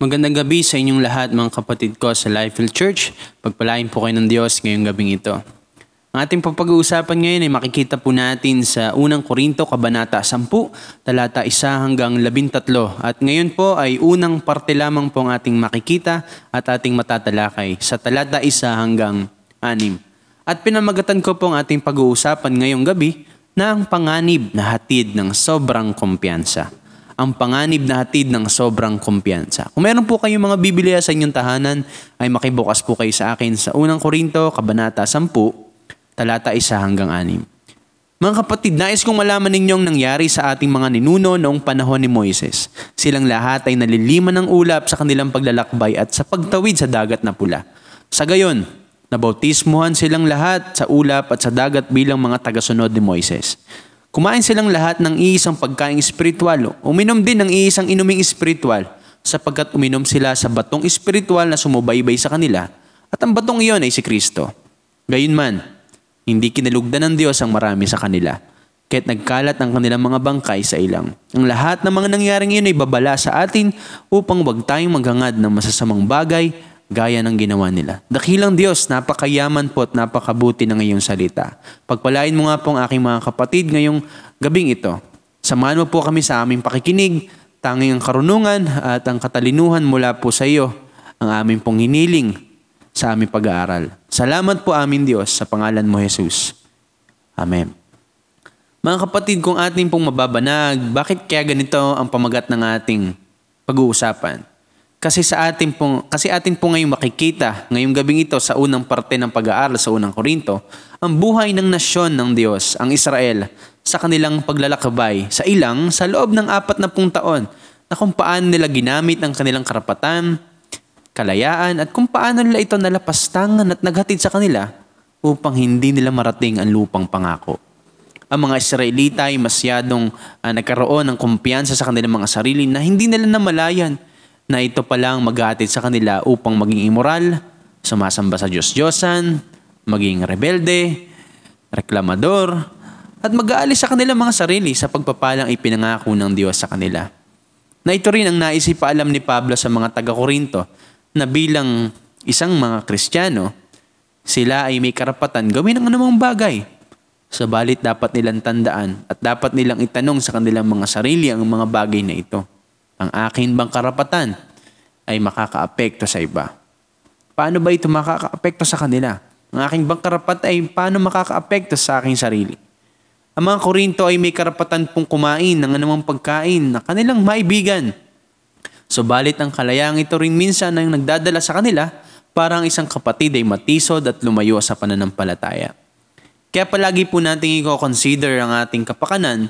Magandang gabi sa inyong lahat mga kapatid ko sa Lifefield Church. Pagpalain po kayo ng Diyos ngayong gabing ito. Ang ating papag-uusapan ngayon ay makikita po natin sa unang Korinto, Kabanata 10, talata 1 hanggang 13. At ngayon po ay unang parte lamang po ang ating makikita at ating matatalakay sa talata 1 hanggang 6. At pinamagatan ko po ang ating pag-uusapan ngayong gabi na ang panganib na hatid ng sobrang kumpiyansa ang panganib na hatid ng sobrang kumpiyansa. Kung meron po kayong mga Biblia sa inyong tahanan, ay makibukas po kayo sa akin sa unang Korinto, Kabanata 10, talata 1 hanggang 6. Mga kapatid, nais kong malaman ninyong nangyari sa ating mga ninuno noong panahon ni Moises. Silang lahat ay naliliman ng ulap sa kanilang paglalakbay at sa pagtawid sa dagat na pula. Sa gayon, nabautismuhan silang lahat sa ulap at sa dagat bilang mga tagasunod ni Moises. Kumain silang lahat ng iisang pagkaing espiritual. Uminom din ng iisang inuming espiritual sapagkat uminom sila sa batong espiritual na sumubaybay sa kanila at ang batong iyon ay si Kristo. Gayunman, hindi kinalugdan ng Diyos ang marami sa kanila kahit nagkalat ang kanilang mga bangkay sa ilang. Ang lahat ng mga nangyaring iyon ay babala sa atin upang wag tayong maghangad ng masasamang bagay gaya ng ginawa nila. Dakilang Diyos, napakayaman po at napakabuti ng iyong salita. Pagpalain mo nga po ang aking mga kapatid ngayong gabing ito. Samahan mo po kami sa aming pakikinig, tanging ang karunungan at ang katalinuhan mula po sa iyo, ang aming pong hiniling sa aming pag-aaral. Salamat po amin Diyos sa pangalan mo Jesus. Amen. Mga kapatid, kung ating pong mababanag, bakit kaya ganito ang pamagat ng ating pag-uusapan? Kasi sa atin pong, kasi atin po ngayong makikita ngayong gabing ito sa unang parte ng pag-aaral sa unang Korinto, ang buhay ng nasyon ng Diyos, ang Israel, sa kanilang paglalakbay sa ilang sa loob ng apat na pung taon na kung paano nila ginamit ang kanilang karapatan, kalayaan at kung paano nila ito nalapastangan at naghatid sa kanila upang hindi nila marating ang lupang pangako. Ang mga Israelita ay masyadong uh, nagkaroon ng kumpiyansa sa kanilang mga sarili na hindi nila namalayan na ito palang maghatid sa kanila upang maging immoral, sumasamba sa Diyos-Diyosan, maging rebelde, reklamador, at mag-aalis sa kanilang mga sarili sa pagpapalang ipinangako ng Diyos sa kanila. Na ito rin ang naisipaalam ni Pablo sa mga taga-Korinto na bilang isang mga Kristiyano, sila ay may karapatan gawin ang anumang bagay. Sabalit dapat nilang tandaan at dapat nilang itanong sa kanilang mga sarili ang mga bagay na ito ang akin bang karapatan ay makakaapekto sa iba? Paano ba ito makakaapekto sa kanila? Ang aking bang karapatan ay paano makakaapekto sa aking sarili? Ang mga Korinto ay may karapatan pong kumain ng anumang pagkain na kanilang maibigan. Subalit ang kalayang ito rin minsan ay nagdadala sa kanila para ang isang kapatid ay matisod at lumayo sa pananampalataya. Kaya palagi po natin i-consider ang ating kapakanan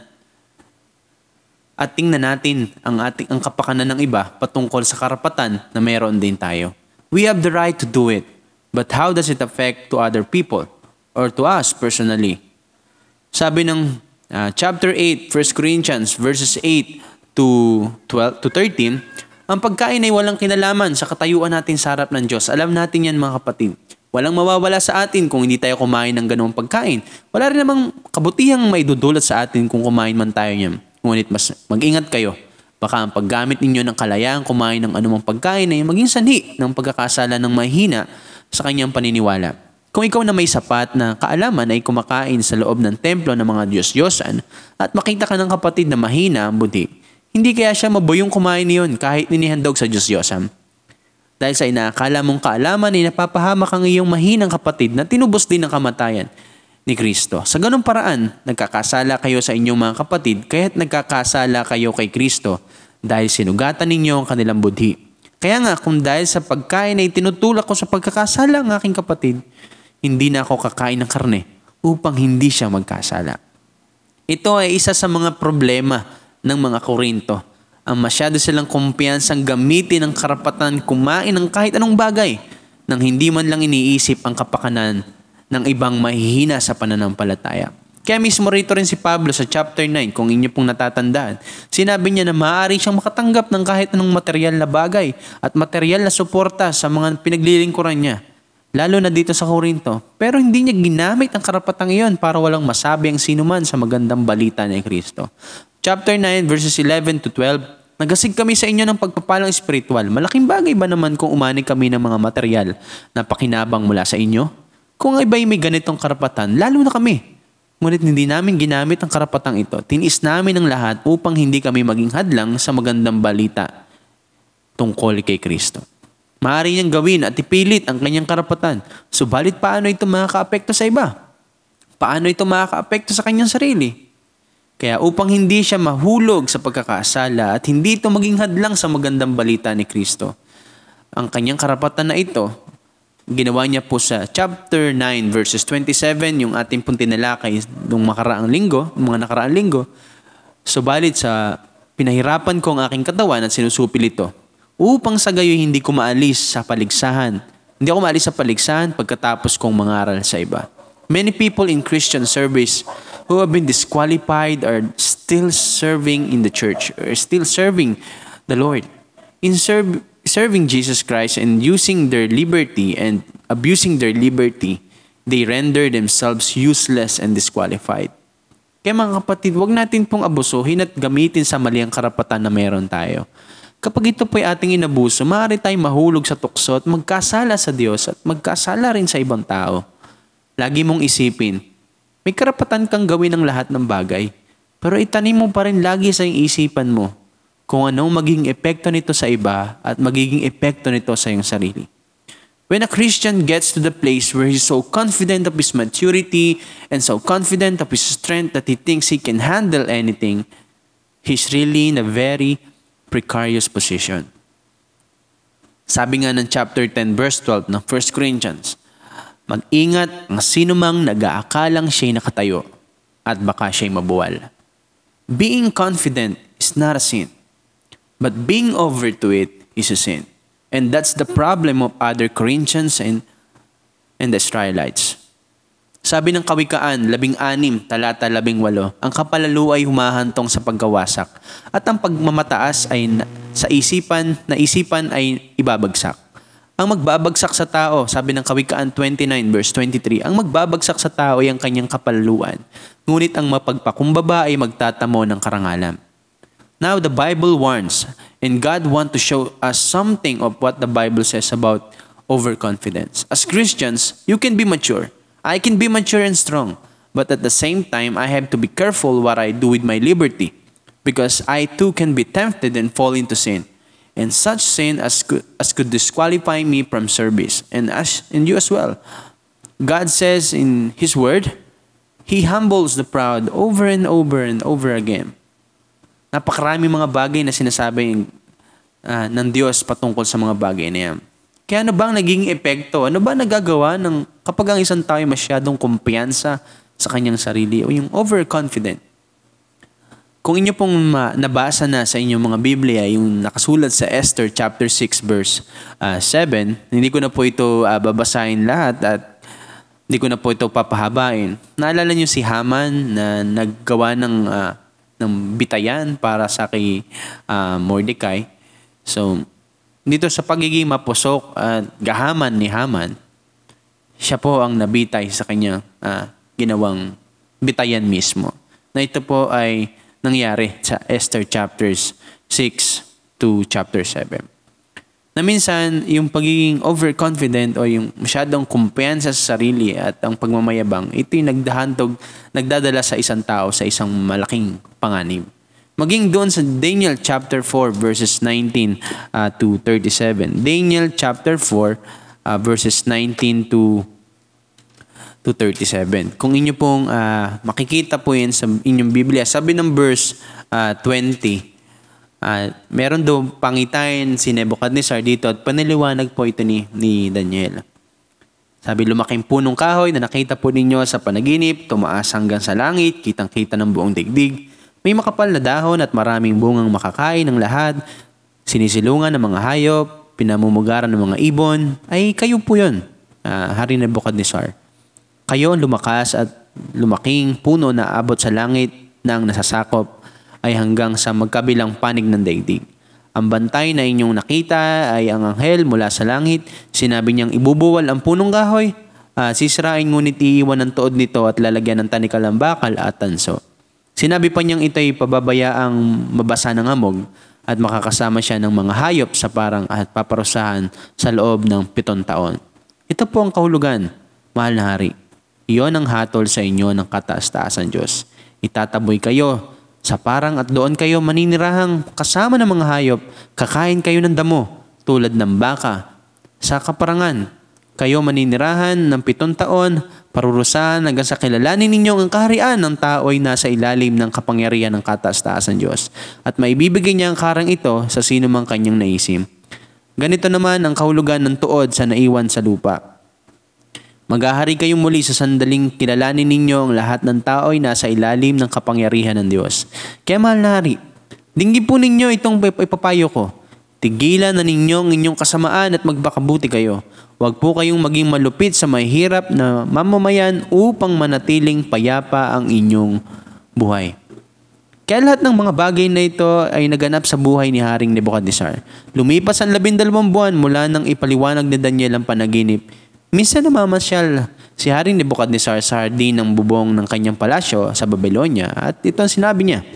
at tingnan natin ang ating ang kapakanan ng iba patungkol sa karapatan na mayroon din tayo. We have the right to do it, but how does it affect to other people or to us personally? Sabi ng uh, chapter 8, 1 Corinthians verses 8 to 12 to 13, ang pagkain ay walang kinalaman sa katayuan natin sa harap ng Diyos. Alam natin yan mga kapatid. Walang mawawala sa atin kung hindi tayo kumain ng ganung pagkain. Wala rin namang kabutihang may dudulot sa atin kung kumain man tayo niyan. Ngunit mas mag-ingat kayo. Baka ang paggamit ninyo ng kalayaan kumain ng anumang pagkain ay maging sanhi ng pagkakasala ng mahina sa kanyang paniniwala. Kung ikaw na may sapat na kaalaman ay kumakain sa loob ng templo ng mga Diyos-Diyosan at makita ka ng kapatid na mahina ang buti, hindi kaya siya mabuyong kumain niyon kahit ninihandog sa Diyos-Diyosan. Dahil sa inaakala mong kaalaman ay napapahamak ang iyong mahinang kapatid na tinubos din ng kamatayan ni Kristo. Sa ganong paraan, nagkakasala kayo sa inyong mga kapatid, kaya't nagkakasala kayo kay Kristo dahil sinugatan ninyo ang kanilang budhi. Kaya nga, kung dahil sa pagkain ay tinutulak ko sa pagkakasala ng aking kapatid, hindi na ako kakain ng karne upang hindi siya magkasala. Ito ay isa sa mga problema ng mga Korinto. Ang masyado silang kumpiyansang gamitin ang karapatan kumain ng kahit anong bagay nang hindi man lang iniisip ang kapakanan ng ibang mahihina sa pananampalataya. Kaya mismo rito rin si Pablo sa chapter 9, kung inyo pong natatandaan, sinabi niya na maaari siyang makatanggap ng kahit anong material na bagay at material na suporta sa mga pinaglilingkuran niya. Lalo na dito sa Korinto. Pero hindi niya ginamit ang karapatang iyon para walang masabi ang sinuman sa magandang balita ni Kristo. Chapter 9 verses 11 to 12, Nagasig kami sa inyo ng pagpapalang espiritual. Malaking bagay ba naman kung umani kami ng mga material na pakinabang mula sa inyo? Kung iba'y may ganitong karapatan, lalo na kami. Ngunit hindi namin ginamit ang karapatang ito. Tinis namin ang lahat upang hindi kami maging hadlang sa magandang balita tungkol kay Kristo. Maaari niyang gawin at ipilit ang kanyang karapatan. Subalit paano ito makakaapekto sa iba? Paano ito makakaapekto sa kanyang sarili? Kaya upang hindi siya mahulog sa pagkakasala at hindi ito maging hadlang sa magandang balita ni Kristo, ang kanyang karapatan na ito, ginawa niya po sa chapter 9 verses 27, yung ating pong tinalakay nung makaraang linggo, mga nakaraang linggo, subalit sa pinahirapan ko ang aking katawan at sinusupil ito, upang sa gayo hindi ko maalis sa paligsahan. Hindi ako maalis sa paligsahan pagkatapos kong mangaral sa iba. Many people in Christian service who have been disqualified are still serving in the church or still serving the Lord. In serve, serving Jesus Christ and using their liberty and abusing their liberty, they render themselves useless and disqualified. Kaya mga kapatid, wag natin pong abusuhin at gamitin sa mali ang karapatan na meron tayo. Kapag ito po'y ating inabuso, maaari tayong mahulog sa tukso at magkasala sa Diyos at magkasala rin sa ibang tao. Lagi mong isipin, may karapatan kang gawin ang lahat ng bagay, pero itanim mo pa rin lagi sa isipan mo kung anong magiging epekto nito sa iba at magiging epekto nito sa iyong sarili. When a Christian gets to the place where he's so confident of his maturity and so confident of his strength that he thinks he can handle anything, he's really in a very precarious position. Sabi nga ng chapter 10 verse 12 ng 1 Corinthians, Mag-ingat ang sinumang nag-aakalang siya'y nakatayo at baka siya'y mabuwal. Being confident is not a sin, but being over to it is a sin. And that's the problem of other Corinthians and, and the Israelites. Sabi ng Kawikaan, labing anim, talata labing walo, ang kapalalo ay humahantong sa pagkawasak at ang pagmamataas ay sa isipan, na isipan ay ibabagsak. Ang magbabagsak sa tao, sabi ng Kawikaan 29 verse 23, ang magbabagsak sa tao ay ang kanyang kapaluan. Ngunit ang mapagpakumbaba ay magtatamo ng karangalan. Now the Bible warns, and God wants to show us something of what the Bible says about overconfidence. As Christians, you can be mature. I can be mature and strong. But at the same time, I have to be careful what I do with my liberty. Because I too can be tempted and fall into sin and such sin as could, as could disqualify me from service, and, as, and you as well. God says in His Word, He humbles the proud over and over and over again. Napakarami mga bagay na sinasabi uh, ng Diyos patungkol sa mga bagay na yan. Kaya ano bang naging epekto? Ano ba nagagawa ng kapag ang isang tao masyadong kumpiyansa sa kanyang sarili o yung overconfident? Kung inyo pong nabasa na sa inyong mga Biblia, yung nakasulat sa Esther chapter 6 verse uh, ah, 7, hindi ko na po ito uh, babasahin lahat at hindi ko na po ito papahabain. Naalala niyo si Haman na naggawa ng, uh, ng bitayan para sa kay uh, Mordecai. So, dito sa pagiging mapusok at gahaman ni Haman, siya po ang nabitay sa kanya uh, ginawang bitayan mismo. Na ito po ay nangyari sa Esther chapters 6 to chapter 7. Na minsan, yung pagiging overconfident o yung masyadong kumpiyansa sa sarili at ang pagmamayabang, ito yung nagdahandog, nagdadala sa isang tao sa isang malaking panganib. Maging doon sa Daniel chapter 4 verses 19 uh, to 37. Daniel chapter 4 uh, verses 19 to to 37. Kung inyo pong uh, makikita po yan sa inyong Biblia, sabi ng verse uh, 20, uh, meron daw pangitain si Nebuchadnezzar dito at paniliwanag po ito ni, ni Daniel. Sabi, lumaking punong kahoy na nakita po ninyo sa panaginip, tumaas hanggang sa langit, kitang-kita ng buong digdig. May makapal na dahon at maraming bungang makakain ng lahat, sinisilungan ng mga hayop, pinamumugaran ng mga ibon, ay kayo po yun, uh, Hari Nebuchadnezzar. Kayo ang lumakas at lumaking puno na abot sa langit ang nasasakop ay hanggang sa magkabilang panig ng daigdig. Ang bantay na inyong nakita ay ang anghel mula sa langit. Sinabi niyang ibubuwal ang punong kahoy. Uh, sisirain ngunit iiwan ng tuod nito at lalagyan ng tanikal ng bakal at tanso. Sinabi pa niyang ito'y pababayaang mabasa ng amog at makakasama siya ng mga hayop sa parang at paparusahan sa loob ng pitong taon. Ito po ang kahulugan, mahal na hari. Iyon ang hatol sa inyo ng kataas-taasan Diyos. Itataboy kayo sa parang at doon kayo maninirahang kasama ng mga hayop, kakain kayo ng damo tulad ng baka. Sa kaparangan, kayo maninirahan ng pitong taon, parurusahan hanggang sa kilalanin ninyo ang kaharian ng tao ay nasa ilalim ng kapangyarihan ng kataas-taasan Diyos. At maibibigay niya ang karang ito sa sino mang kanyang naisim. Ganito naman ang kahulugan ng tuod sa naiwan sa lupa. Maghahari kayong muli sa sandaling kilalanin ninyo ang lahat ng tao ay nasa ilalim ng kapangyarihan ng Diyos. Kaya mahal na hari, dinggin po ninyo itong ipapayo ko. Tigilan na ninyo ang inyong kasamaan at magbakabuti kayo. Huwag po kayong maging malupit sa mahirap na mamamayan upang manatiling payapa ang inyong buhay. Kaya lahat ng mga bagay na ito ay naganap sa buhay ni Haring Nebuchadnezzar. Lumipas ang labindalawang buwan mula nang ipaliwanag ni Daniel ang panaginip Minsan namamasyal si Haring Nebuchadnezzar sa hardin ng bubong ng kanyang palasyo sa Babylonia at ito ang sinabi niya,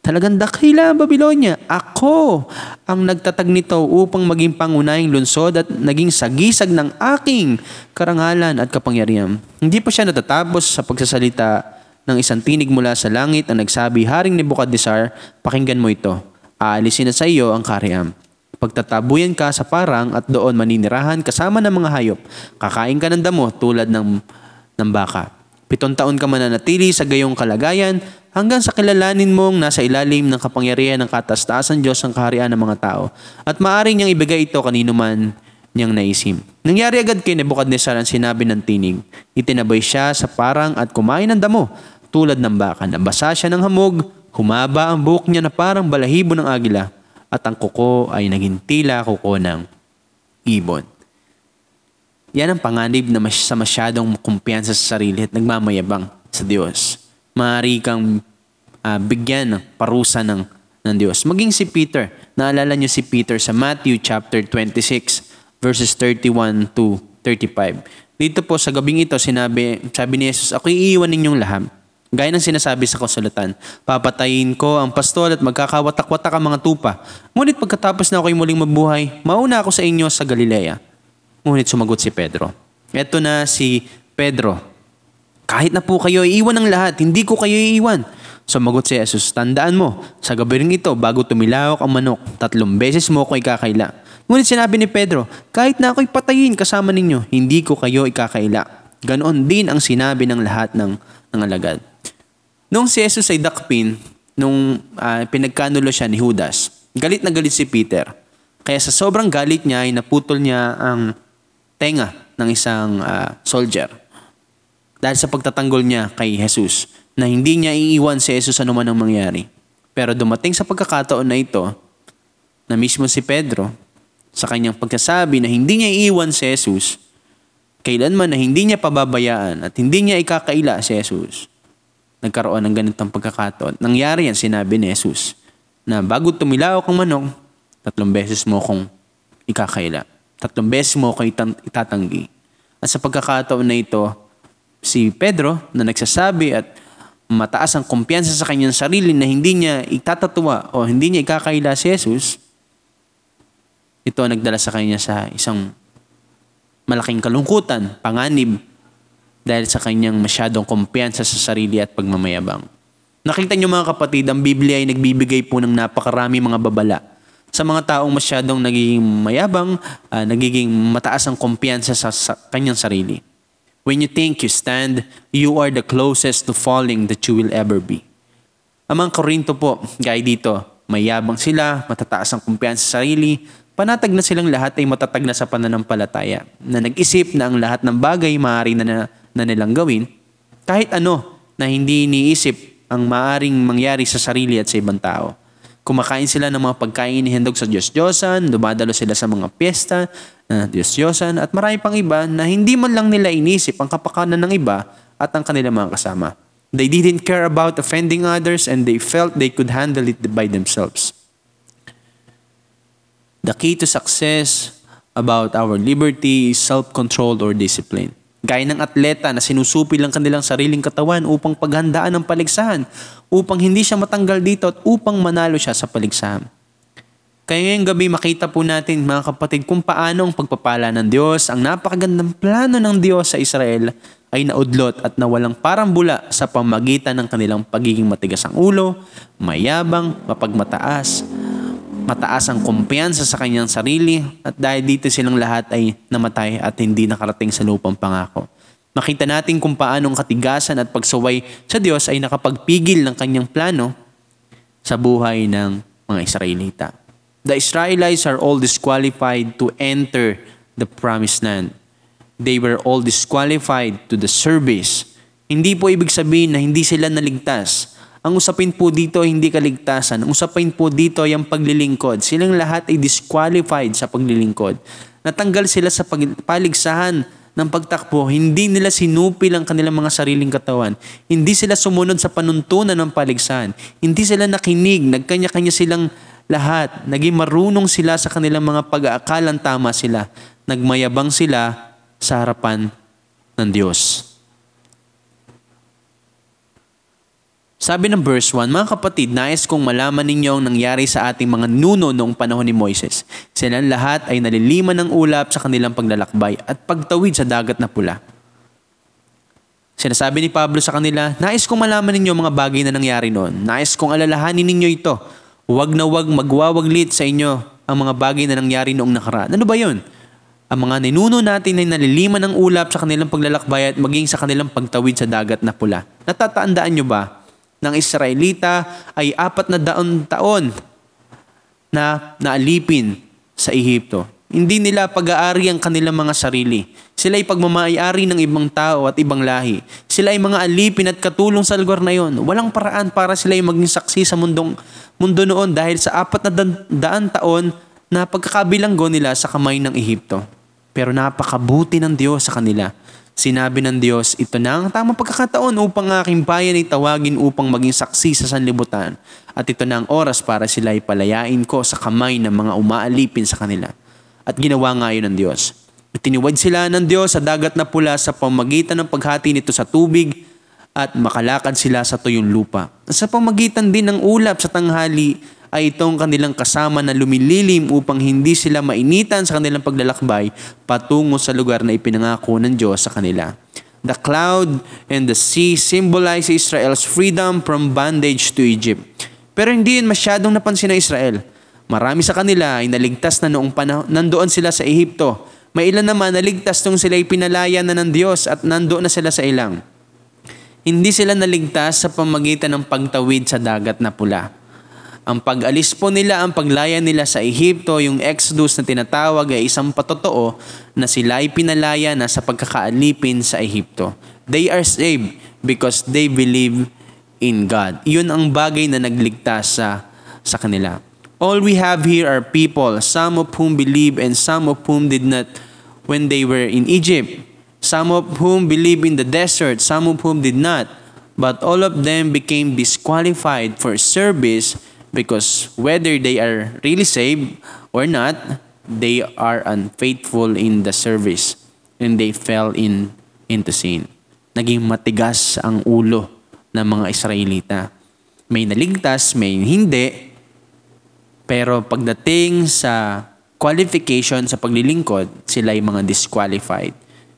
Talagang dakila ang Babylonia. Ako ang nagtatag nito upang maging pangunahing lungsod at naging sagisag ng aking karangalan at kapangyarihan. Hindi pa siya natatapos sa pagsasalita ng isang tinig mula sa langit ang nagsabi, Haring Nebuchadnezzar, pakinggan mo ito. Aalisin na sa iyo ang kariam. Pagtatabuyan ka sa parang at doon maninirahan kasama ng mga hayop. Kakain ka ng damo tulad ng, ng baka. Pitong taon ka mananatili sa gayong kalagayan hanggang sa kilalanin mong nasa ilalim ng kapangyarihan ng katastasan Diyos ang kaharian ng mga tao. At maaari niyang ibigay ito kanino man niyang naisim. Nangyari agad kay Nebuchadnezzar ang sinabi ng tinig. Itinabay siya sa parang at kumain ng damo tulad ng baka. Nabasa siya ng hamog, humaba ang buhok niya na parang balahibo ng agila at ang kuko ay naging tila kuko ng ibon. Yan ang panganib na mas sa masyadong kumpiyansa sa sarili at nagmamayabang sa Diyos. Maaari kang uh, bigyan ng parusa ng, ng Diyos. Maging si Peter. Naalala niyo si Peter sa Matthew chapter 26 verses 31 to 35. Dito po sa gabing ito, sinabi, sabi ni Jesus, ako iiwan ninyong lahat Gaya ng sinasabi sa kasulatan, papatayin ko ang pastol at magkakawatak-watak ang mga tupa. Ngunit pagkatapos na ako'y muling mabuhay, mauna ako sa inyo sa Galilea. Ngunit sumagot si Pedro. Eto na si Pedro. Kahit na po kayo iiwan ng lahat, hindi ko kayo iiwan. Sumagot si Jesus, tandaan mo, sa gabi ring ito, bago tumilawak ang manok, tatlong beses mo ako ikakaila. Ngunit sinabi ni Pedro, kahit na ako'y patayin kasama ninyo, hindi ko kayo ikakaila. Ganoon din ang sinabi ng lahat ng, ng alagad. Nung si Jesus ay dakpin, nung uh, pinagkanulo siya ni Judas, galit na galit si Peter. Kaya sa sobrang galit niya ay naputol niya ang tenga ng isang uh, soldier. Dahil sa pagtatanggol niya kay Jesus na hindi niya iiwan si Jesus anuman ang mangyari. Pero dumating sa pagkakataon na ito na mismo si Pedro sa kanyang pagkasabi na hindi niya iiwan si Jesus, kailanman na hindi niya pababayaan at hindi niya ikakaila si Jesus, nagkaroon ng ganitong pagkakataon. Nangyari yan, sinabi ni Jesus, na bago tumilaw kang manok, tatlong beses mo kong ikakaila. Tatlong beses mo ko itatanggi. At sa pagkakataon na ito, si Pedro na nagsasabi at mataas ang kumpiyansa sa kanyang sarili na hindi niya itatatuwa o hindi niya ikakaila si Jesus, ito nagdala sa kanya sa isang malaking kalungkutan, panganib, dahil sa kanyang masyadong kumpiyansa sa sarili at pagmamayabang. Nakita niyo mga kapatid, ang Biblia ay nagbibigay po ng napakarami mga babala sa mga taong masyadong nagiging mayabang, uh, nagiging mataas ang kumpiyansa sa, sa kanyang sarili. When you think you stand, you are the closest to falling that you will ever be. Ang mga Korinto po, gaya dito, mayabang sila, matataas ang kumpiyansa sa sarili, panatag na silang lahat ay matatag na sa pananampalataya, na nag-isip na ang lahat ng bagay maaari na, na na nilang gawin, kahit ano na hindi iniisip ang maaring mangyari sa sarili at sa ibang tao. Kumakain sila ng mga pagkain handog sa Diyos-Diyosan, dumadalo sila sa mga piyesta na Diyos-Diyosan, at marami pang iba na hindi man lang nila inisip ang kapakanan ng iba at ang kanilang mga kasama. They didn't care about offending others and they felt they could handle it by themselves. The key to success about our liberty is self-control or discipline. Gaya ng atleta na sinusupi lang kanilang sariling katawan upang paghandaan ng paligsahan, upang hindi siya matanggal dito at upang manalo siya sa paligsahan. Kaya ngayong gabi makita po natin mga kapatid kung paano ang pagpapala ng Diyos, ang napakagandang plano ng Diyos sa Israel ay naudlot at nawalang parang bula sa pamagitan ng kanilang pagiging matigas ang ulo, mayabang, mapagmataas, mataas ang kumpiyansa sa kanyang sarili at dahil dito silang lahat ay namatay at hindi nakarating sa lupang pangako. Makita natin kung paano ang katigasan at pagsaway sa Diyos ay nakapagpigil ng kanyang plano sa buhay ng mga Israelita. The Israelites are all disqualified to enter the promised land. They were all disqualified to the service. Hindi po ibig sabihin na hindi sila naligtas. Ang usapin po dito ay hindi kaligtasan. Ang usapin po dito ay ang paglilingkod. Silang lahat ay disqualified sa paglilingkod. Natanggal sila sa paligsahan ng pagtakbo. Hindi nila sinupil ang kanilang mga sariling katawan. Hindi sila sumunod sa panuntunan ng paligsahan. Hindi sila nakinig. Nagkanya-kanya silang lahat. Naging marunong sila sa kanilang mga pag-aakalang tama sila. Nagmayabang sila sa harapan ng Diyos. Sabi ng verse 1, Mga kapatid, nais kong malaman ninyo ang nangyari sa ating mga nuno noong panahon ni Moises. Silang lahat ay naliliman ng ulap sa kanilang paglalakbay at pagtawid sa dagat na pula. Sinasabi ni Pablo sa kanila, Nais kong malaman ninyo mga bagay na nangyari noon. Nais kong alalahanin ninyo ito Huwag na huwag magwawaglit sa inyo ang mga bagay na nangyari noong nakaraan. Ano ba yun? Ang mga ninuno natin ay naliliman ng ulap sa kanilang paglalakbay at maging sa kanilang pagtawid sa dagat na pula. Natatandaan nyo ba? Ng Israelita ay apat na daon taon na naalipin sa Ehipto. Hindi nila pag-aari ang kanilang mga sarili. Sila ay pagmamayari ng ibang tao at ibang lahi. Sila ay mga alipin at katulong sa lugar na yon. Walang paraan para sila ay maging saksi sa mundong, mundo noon dahil sa apat na daan taon na pagkakabilanggo nila sa kamay ng Ehipto. Pero napakabuti ng Diyos sa kanila. Sinabi ng Diyos, ito na ang tamang pagkakataon upang aking bayan ay tawagin upang maging saksi sa sanlibutan. At ito na ang oras para sila ay palayain ko sa kamay ng mga umaalipin sa kanila. At ginawa nga yun ng Diyos. Itiniwad sila ng Diyos sa dagat na pula sa pamagitan ng paghati nito sa tubig at makalakad sila sa tuyong lupa. Sa pamagitan din ng ulap sa tanghali ay itong kanilang kasama na lumililim upang hindi sila mainitan sa kanilang paglalakbay patungo sa lugar na ipinangako ng Diyos sa kanila. The cloud and the sea symbolize Israel's freedom from bondage to Egypt. Pero hindi yun masyadong napansin ng Israel. Marami sa kanila ay naligtas na noong panahon, nandoon sila sa Ehipto. May ilan naman naligtas nung sila ay pinalaya na ng Diyos at nandoon na sila sa ilang. Hindi sila naligtas sa pamagitan ng pagtawid sa dagat na pula. Ang pag-alis po nila, ang paglaya nila sa Ehipto, yung Exodus na tinatawag ay isang patotoo na sila ay pinalaya na sa pagkakaalipin sa Ehipto. They are saved because they believe in God. Iyon ang bagay na nagligtas sa, sa kanila. All we have here are people, some of whom believe and some of whom did not when they were in Egypt. Some of whom believe in the desert, some of whom did not. But all of them became disqualified for service because whether they are really saved or not, they are unfaithful in the service and they fell in into sin. Naging matigas ang ulo ng mga Israelita. May naligtas, may hindi, pero pagdating sa qualification sa paglilingkod, sila ay mga disqualified.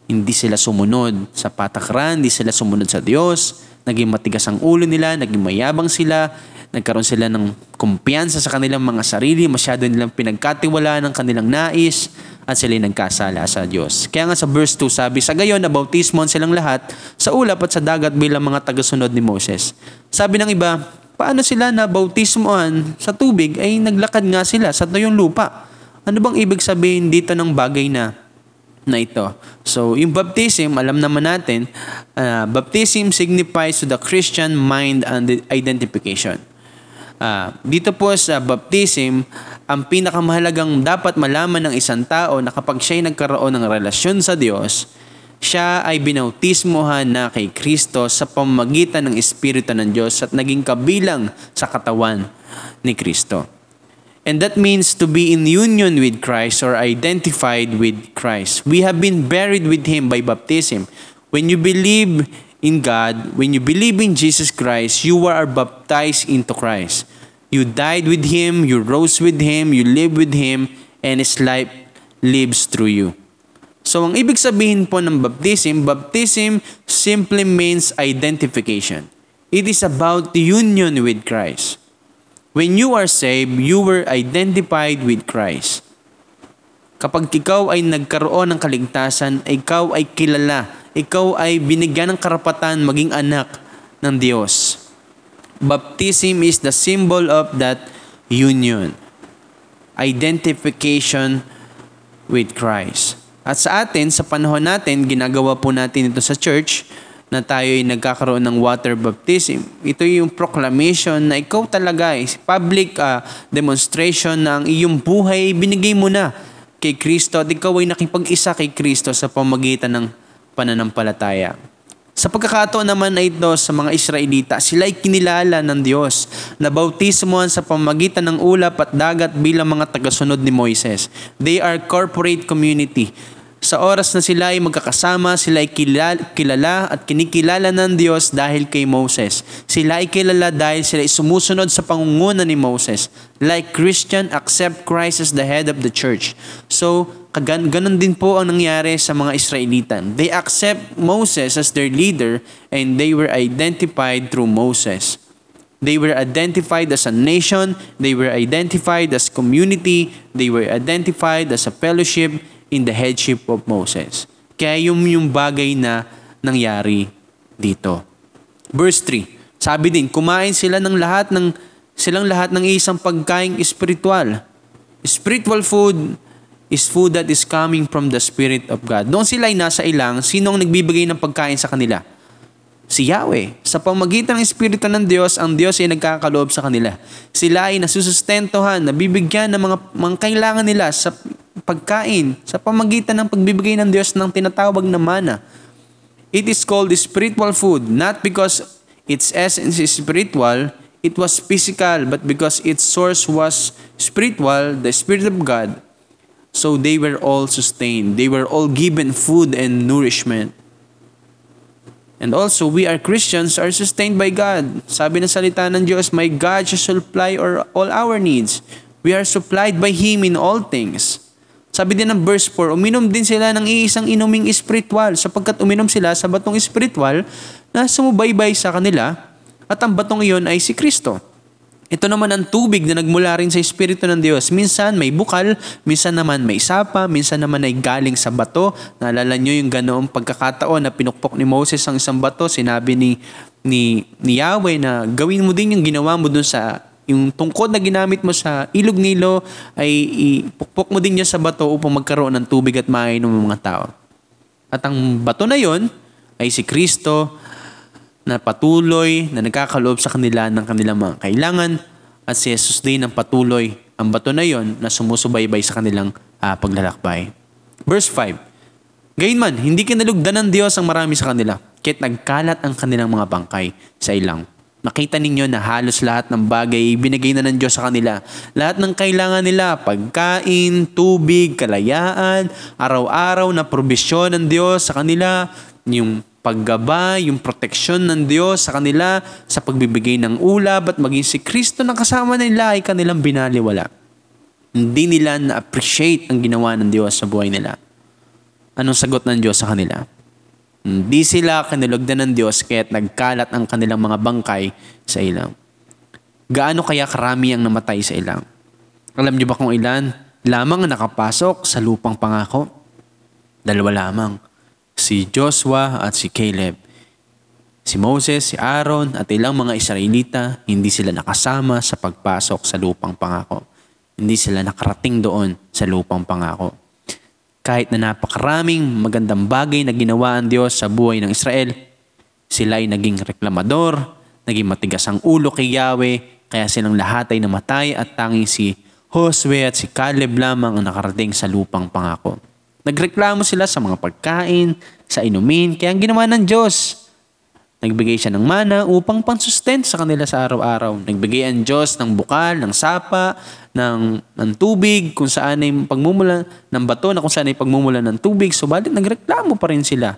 Hindi sila sumunod sa patakaran, hindi sila sumunod sa Diyos, naging matigas ang ulo nila, naging mayabang sila, nagkaroon sila ng kumpiyansa sa kanilang mga sarili, masyado nilang pinagkatiwala ng kanilang nais, at sila nagkasala sa Diyos. Kaya nga sa verse 2 sabi, sa gayon na bautismon silang lahat sa ulap at sa dagat bilang mga tagasunod ni Moses. Sabi ng iba, paano sila na bautismoan sa tubig ay naglakad nga sila sa tuyong lupa. Ano bang ibig sabihin dito ng bagay na na ito? So, yung baptism, alam naman natin, uh, baptism signifies to the Christian mind and identification. Uh, dito po sa baptism, ang pinakamahalagang dapat malaman ng isang tao na kapag siya ay nagkaroon ng relasyon sa Diyos, siya ay binautismohan na kay Kristo sa pamagitan ng Espiritu ng Diyos at naging kabilang sa katawan ni Kristo. And that means to be in union with Christ or identified with Christ. We have been buried with Him by baptism. When you believe in God, when you believe in Jesus Christ, you are baptized into Christ. You died with Him, you rose with Him, you live with Him, and His life lives through you. So ang ibig sabihin po ng baptism, baptism simply means identification. It is about union with Christ. When you are saved, you were identified with Christ. Kapag ikaw ay nagkaroon ng kaligtasan, ikaw ay kilala, ikaw ay binigyan ng karapatan maging anak ng Diyos. Baptism is the symbol of that union. Identification with Christ. At sa atin, sa panahon natin, ginagawa po natin ito sa church na tayo ay nagkakaroon ng water baptism. Ito yung proclamation na ikaw talaga ay public uh, demonstration ang iyong buhay binigay mo na kay Kristo at ikaw ay nakipag-isa kay Kristo sa pamagitan ng pananampalataya. Sa pagkakataon naman na ito sa mga Israelita, sila ay kinilala ng Diyos na bautismohan sa pamagitan ng ulap at dagat bilang mga tagasunod ni Moises. They are corporate community sa oras na sila ay magkakasama, sila ay kilala at kinikilala ng Diyos dahil kay Moses. Sila ay kilala dahil sila ay sumusunod sa pangunguna ni Moses. Like Christian, accept Christ as the head of the church. So, kagan ganun din po ang nangyari sa mga Israelitan. They accept Moses as their leader and they were identified through Moses. They were identified as a nation, they were identified as community, they were identified as a fellowship, in the headship of Moses. Kaya yung, yung bagay na nangyari dito. Verse 3, sabi din, kumain sila ng lahat ng silang lahat ng isang pagkaing espiritual. Spiritual food is food that is coming from the Spirit of God. Noong sila ay nasa ilang, sino ang nagbibigay ng pagkain sa kanila? si Yahweh. Sa pamagitan ng Espiritu ng Diyos, ang Diyos ay nagkakaloob sa kanila. Sila ay nasusustentohan, nabibigyan ng mga, mga kailangan nila sa pagkain, sa pamagitan ng pagbibigay ng Diyos ng tinatawag na mana. It is called spiritual food, not because its essence is spiritual, it was physical, but because its source was spiritual, the Spirit of God. So they were all sustained. They were all given food and nourishment. And also, we are Christians are sustained by God. Sabi ng salita ng Diyos, My God shall supply all our needs. We are supplied by Him in all things. Sabi din ng verse 4, uminom din sila ng iisang inuming espiritual sapagkat uminom sila sa batong espiritual na sumubaybay sa kanila at ang batong iyon ay si Kristo. Ito naman ang tubig na nagmula rin sa Espiritu ng Diyos. Minsan may bukal, minsan naman may sapa, minsan naman ay galing sa bato. Naalala nyo yung ganoong pagkakataon na pinukpok ni Moses ang isang bato. Sinabi ni, ni, ni Yahweh na gawin mo din yung ginawa mo dun sa yung tungkod na ginamit mo sa ilog nilo ay ipukpok mo din niya sa bato upang magkaroon ng tubig at mainom ng mga tao. At ang bato na yon ay si Kristo na patuloy na nagkakaloob sa kanila ng kanilang mga kailangan at si Jesus din ang patuloy ang bato na yon na sumusubaybay sa kanilang uh, paglalakbay. Verse 5. Gayunman, hindi kinalugdan ng Diyos ang marami sa kanila, kahit nagkalat ang kanilang mga bangkay sa ilang. Nakita ninyo na halos lahat ng bagay binigay na ng Diyos sa kanila. Lahat ng kailangan nila, pagkain, tubig, kalayaan, araw-araw na probisyon ng Diyos sa kanila, yung paggaba, yung proteksyon ng Diyos sa kanila sa pagbibigay ng ulab at maging si Kristo na kasama nila ay kanilang binaliwala. Hindi nila na-appreciate ang ginawa ng Diyos sa buhay nila. Anong sagot ng Diyos sa kanila? Hindi sila kinulugdan ng Diyos kaya't nagkalat ang kanilang mga bangkay sa ilang. Gaano kaya karami ang namatay sa ilang? Alam niyo ba kung ilan? Lamang nakapasok sa lupang pangako? Dalawa lamang si Joshua at si Caleb. Si Moses, si Aaron at ilang mga Israelita, hindi sila nakasama sa pagpasok sa lupang pangako. Hindi sila nakarating doon sa lupang pangako. Kahit na napakaraming magandang bagay na ginawa ang Diyos sa buhay ng Israel, sila ay naging reklamador, naging matigas ang ulo kay Yahweh, kaya silang lahat ay namatay at tanging si Josue at si Caleb lamang ang nakarating sa lupang pangako. Nagreklamo sila sa mga pagkain, sa inumin, kaya ang ginawa ng Diyos. Nagbigay siya ng mana upang pansustento sa kanila sa araw-araw. Nagbigay ang Diyos ng bukal, ng sapa, ng, ng tubig, kung saan ay pagmumula ng bato na kung saan ay pagmumula ng tubig. Subalit nagreklamo pa rin sila.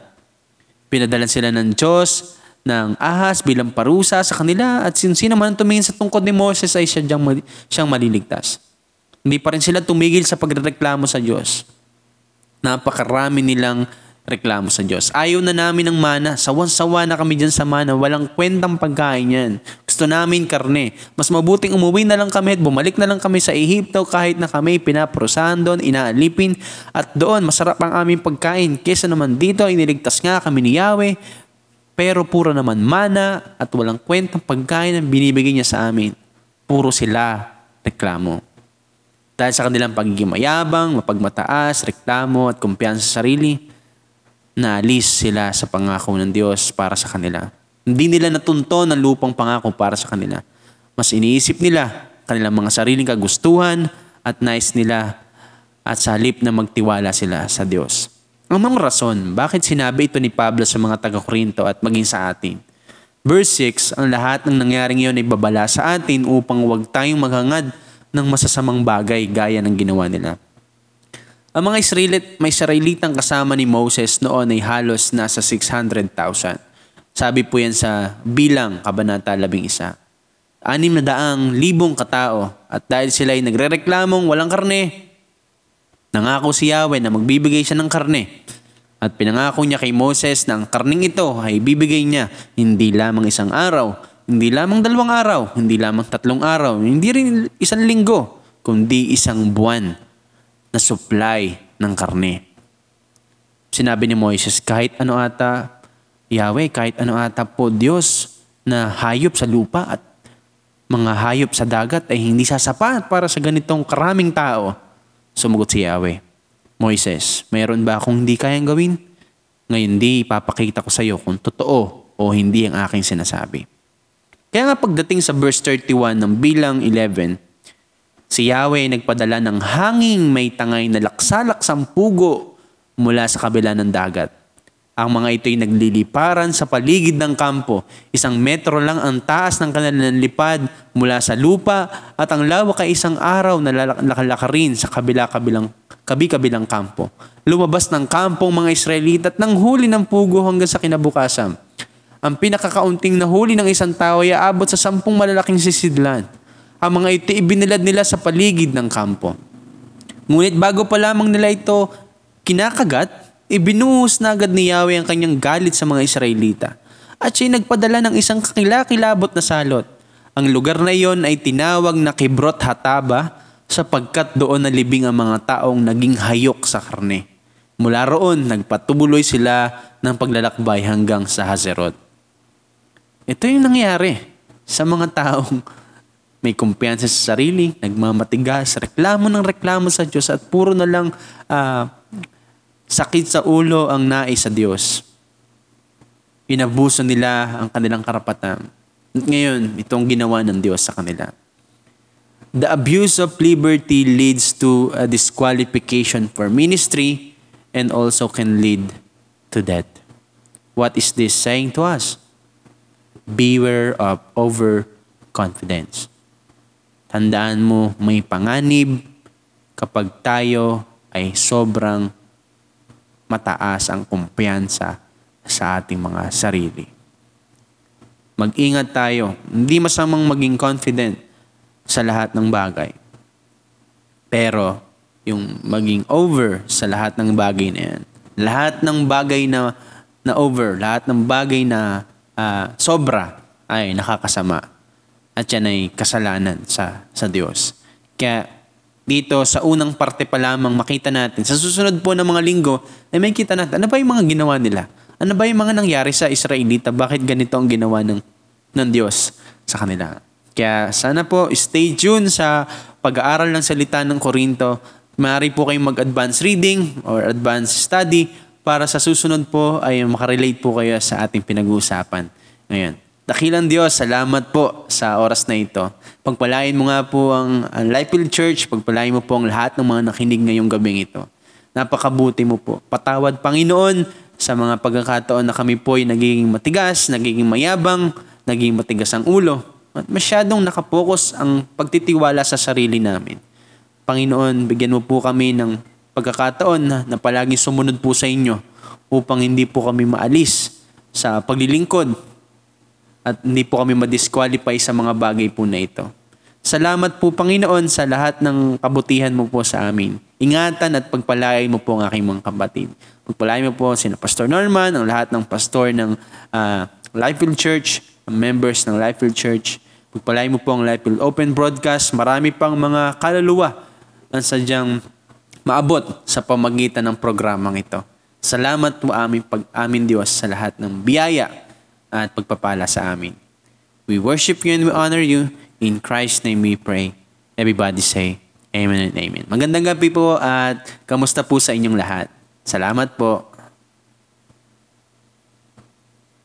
Pinadalan sila ng Diyos ng ahas bilang parusa sa kanila at sino man tumingin sa tungkod ni Moses ay siya siyang maliligtas. Hindi pa rin sila tumigil sa pagreklamo sa Diyos. Napakarami nilang reklamo sa Diyos. Ayaw na namin ng mana. Sawan-sawa na kami dyan sa mana. Walang kwentang pagkain yan. Gusto namin karne. Mas mabuting umuwi na lang kami at bumalik na lang kami sa Ehipto kahit na kami pinaprosahan doon, inaalipin. At doon, masarap ang aming pagkain. Kesa naman dito, iniligtas nga kami ni Yahweh. Pero puro naman mana at walang kwentang pagkain ang binibigay niya sa amin. Puro sila reklamo. Dahil sa kanilang pagiging mayabang, mapagmataas, reklamo at kumpiyansa sa sarili, naalis sila sa pangako ng Diyos para sa kanila. Hindi nila natunto ng lupang pangako para sa kanila. Mas iniisip nila kanilang mga sariling kagustuhan at nais nila at sa halip na magtiwala sila sa Diyos. Anong rason bakit sinabi ito ni Pablo sa mga taga-Korinto at maging sa atin? Verse 6, ang lahat ng nangyaring iyon ay babala sa atin upang huwag tayong maghangad ng masasamang bagay gaya ng ginawa nila. Ang mga Israelit, may Israelitang kasama ni Moses noon ay halos nasa 600,000. Sabi po yan sa bilang kabanata 11. Anim na daang libong katao at dahil sila ay nagre-reklamong walang karne, Nangako si Yahweh na magbibigay siya ng karne. At pinangako niya kay Moses na ang karning ito ay bibigay niya hindi lamang isang araw, hindi lamang dalawang araw, hindi lamang tatlong araw, hindi rin isang linggo, kundi isang buwan na supply ng karne. Sinabi ni Moises, kahit ano ata, Yahweh, kahit ano ata po Diyos na hayop sa lupa at mga hayop sa dagat ay hindi sasapat para sa ganitong karaming tao. Sumugot si Yahweh, Moises, mayroon ba akong hindi kayang gawin? Ngayon di ipapakita ko sa iyo kung totoo o hindi ang aking sinasabi. Kaya nga pagdating sa verse 31 ng bilang 11, si Yahweh nagpadala ng hanging may tangay na laksalaksang pugo mula sa kabila ng dagat ang mga ito'y nagliliparan sa paligid ng kampo. Isang metro lang ang taas ng kanilang lipad mula sa lupa at ang lawak ay isang araw na lalakarin sa kabila-kabilang kabi-kabilang kampo. Lumabas ng kampong mga Israelita at nang huli ng pugo hanggang sa kinabukasan. Ang pinakakaunting nahuli ng isang tao ay aabot sa sampung malalaking sisidlan. Ang mga ito ibinilad nila sa paligid ng kampo. Ngunit bago pa lamang nila ito kinakagat, ibinuhos na agad ni Yahweh ang kanyang galit sa mga Israelita. At siya'y nagpadala ng isang kakilakilabot na salot. Ang lugar na iyon ay tinawag na Kibrot Hataba sapagkat doon nalibing ang mga taong naging hayok sa karne. Mula roon, nagpatubuloy sila ng paglalakbay hanggang sa Hazerot. Ito yung nangyari sa mga taong may kumpiyansa sa sarili, nagmamatigas, reklamo ng reklamo sa Diyos at puro na lang uh, Sakit sa ulo ang nais sa Diyos. Inabuso nila ang kanilang karapatan. At ngayon, itong ginawa ng Diyos sa kanila. The abuse of liberty leads to a disqualification for ministry and also can lead to death. What is this saying to us? Beware of overconfidence. Tandaan mo, may panganib kapag tayo ay sobrang mataas ang kumpiyansa sa ating mga sarili. Mag-ingat tayo. Hindi masamang maging confident sa lahat ng bagay. Pero, yung maging over sa lahat ng bagay na yan. Lahat ng bagay na, na over, lahat ng bagay na uh, sobra ay nakakasama. At yan ay kasalanan sa, sa Diyos. Kaya dito sa unang parte pa lamang makita natin. Sa susunod po ng mga linggo, ay may kita natin, ano ba yung mga ginawa nila? Ano ba yung mga nangyari sa Israelita? Bakit ganito ang ginawa ng, ng Diyos sa kanila? Kaya sana po stay tuned sa pag-aaral ng salita ng Korinto. Maaari po kayong mag-advance reading or advance study para sa susunod po ay makarelate po kayo sa ating pinag-uusapan. Ngayon, Dakilang Diyos, salamat po sa oras na ito. Pagpalain mo nga po ang, ang Lifefield Church, pagpalain mo po ang lahat ng mga nakinig ngayong gabing ito. Napakabuti mo po. Patawad, Panginoon, sa mga pagkakataon na kami po ay nagiging matigas, nagiging mayabang, nagiging matigas ang ulo, at masyadong nakapokus ang pagtitiwala sa sarili namin. Panginoon, bigyan mo po kami ng pagkakataon na, palaging sumunod po sa inyo upang hindi po kami maalis sa paglilingkod at hindi po kami madisqualify sa mga bagay po na ito. Salamat po Panginoon sa lahat ng kabutihan mo po sa amin. Ingatan at pagpalain mo po ang aking mga kapatid. Pagpalain mo po sina Pastor Norman, ang lahat ng pastor ng uh, Lifefield Church, ang members ng Lifefield Church. Pagpalain mo po ang Lifefield Open Broadcast. Marami pang mga kaluluwa ang sadyang maabot sa pamagitan ng programang ito. Salamat po amin pag amin Diyos sa lahat ng biyaya at pagpapala sa amin. We worship you and we honor you. In Christ's name we pray. Everybody say, Amen and Amen. Magandang gabi po at kamusta po sa inyong lahat. Salamat po.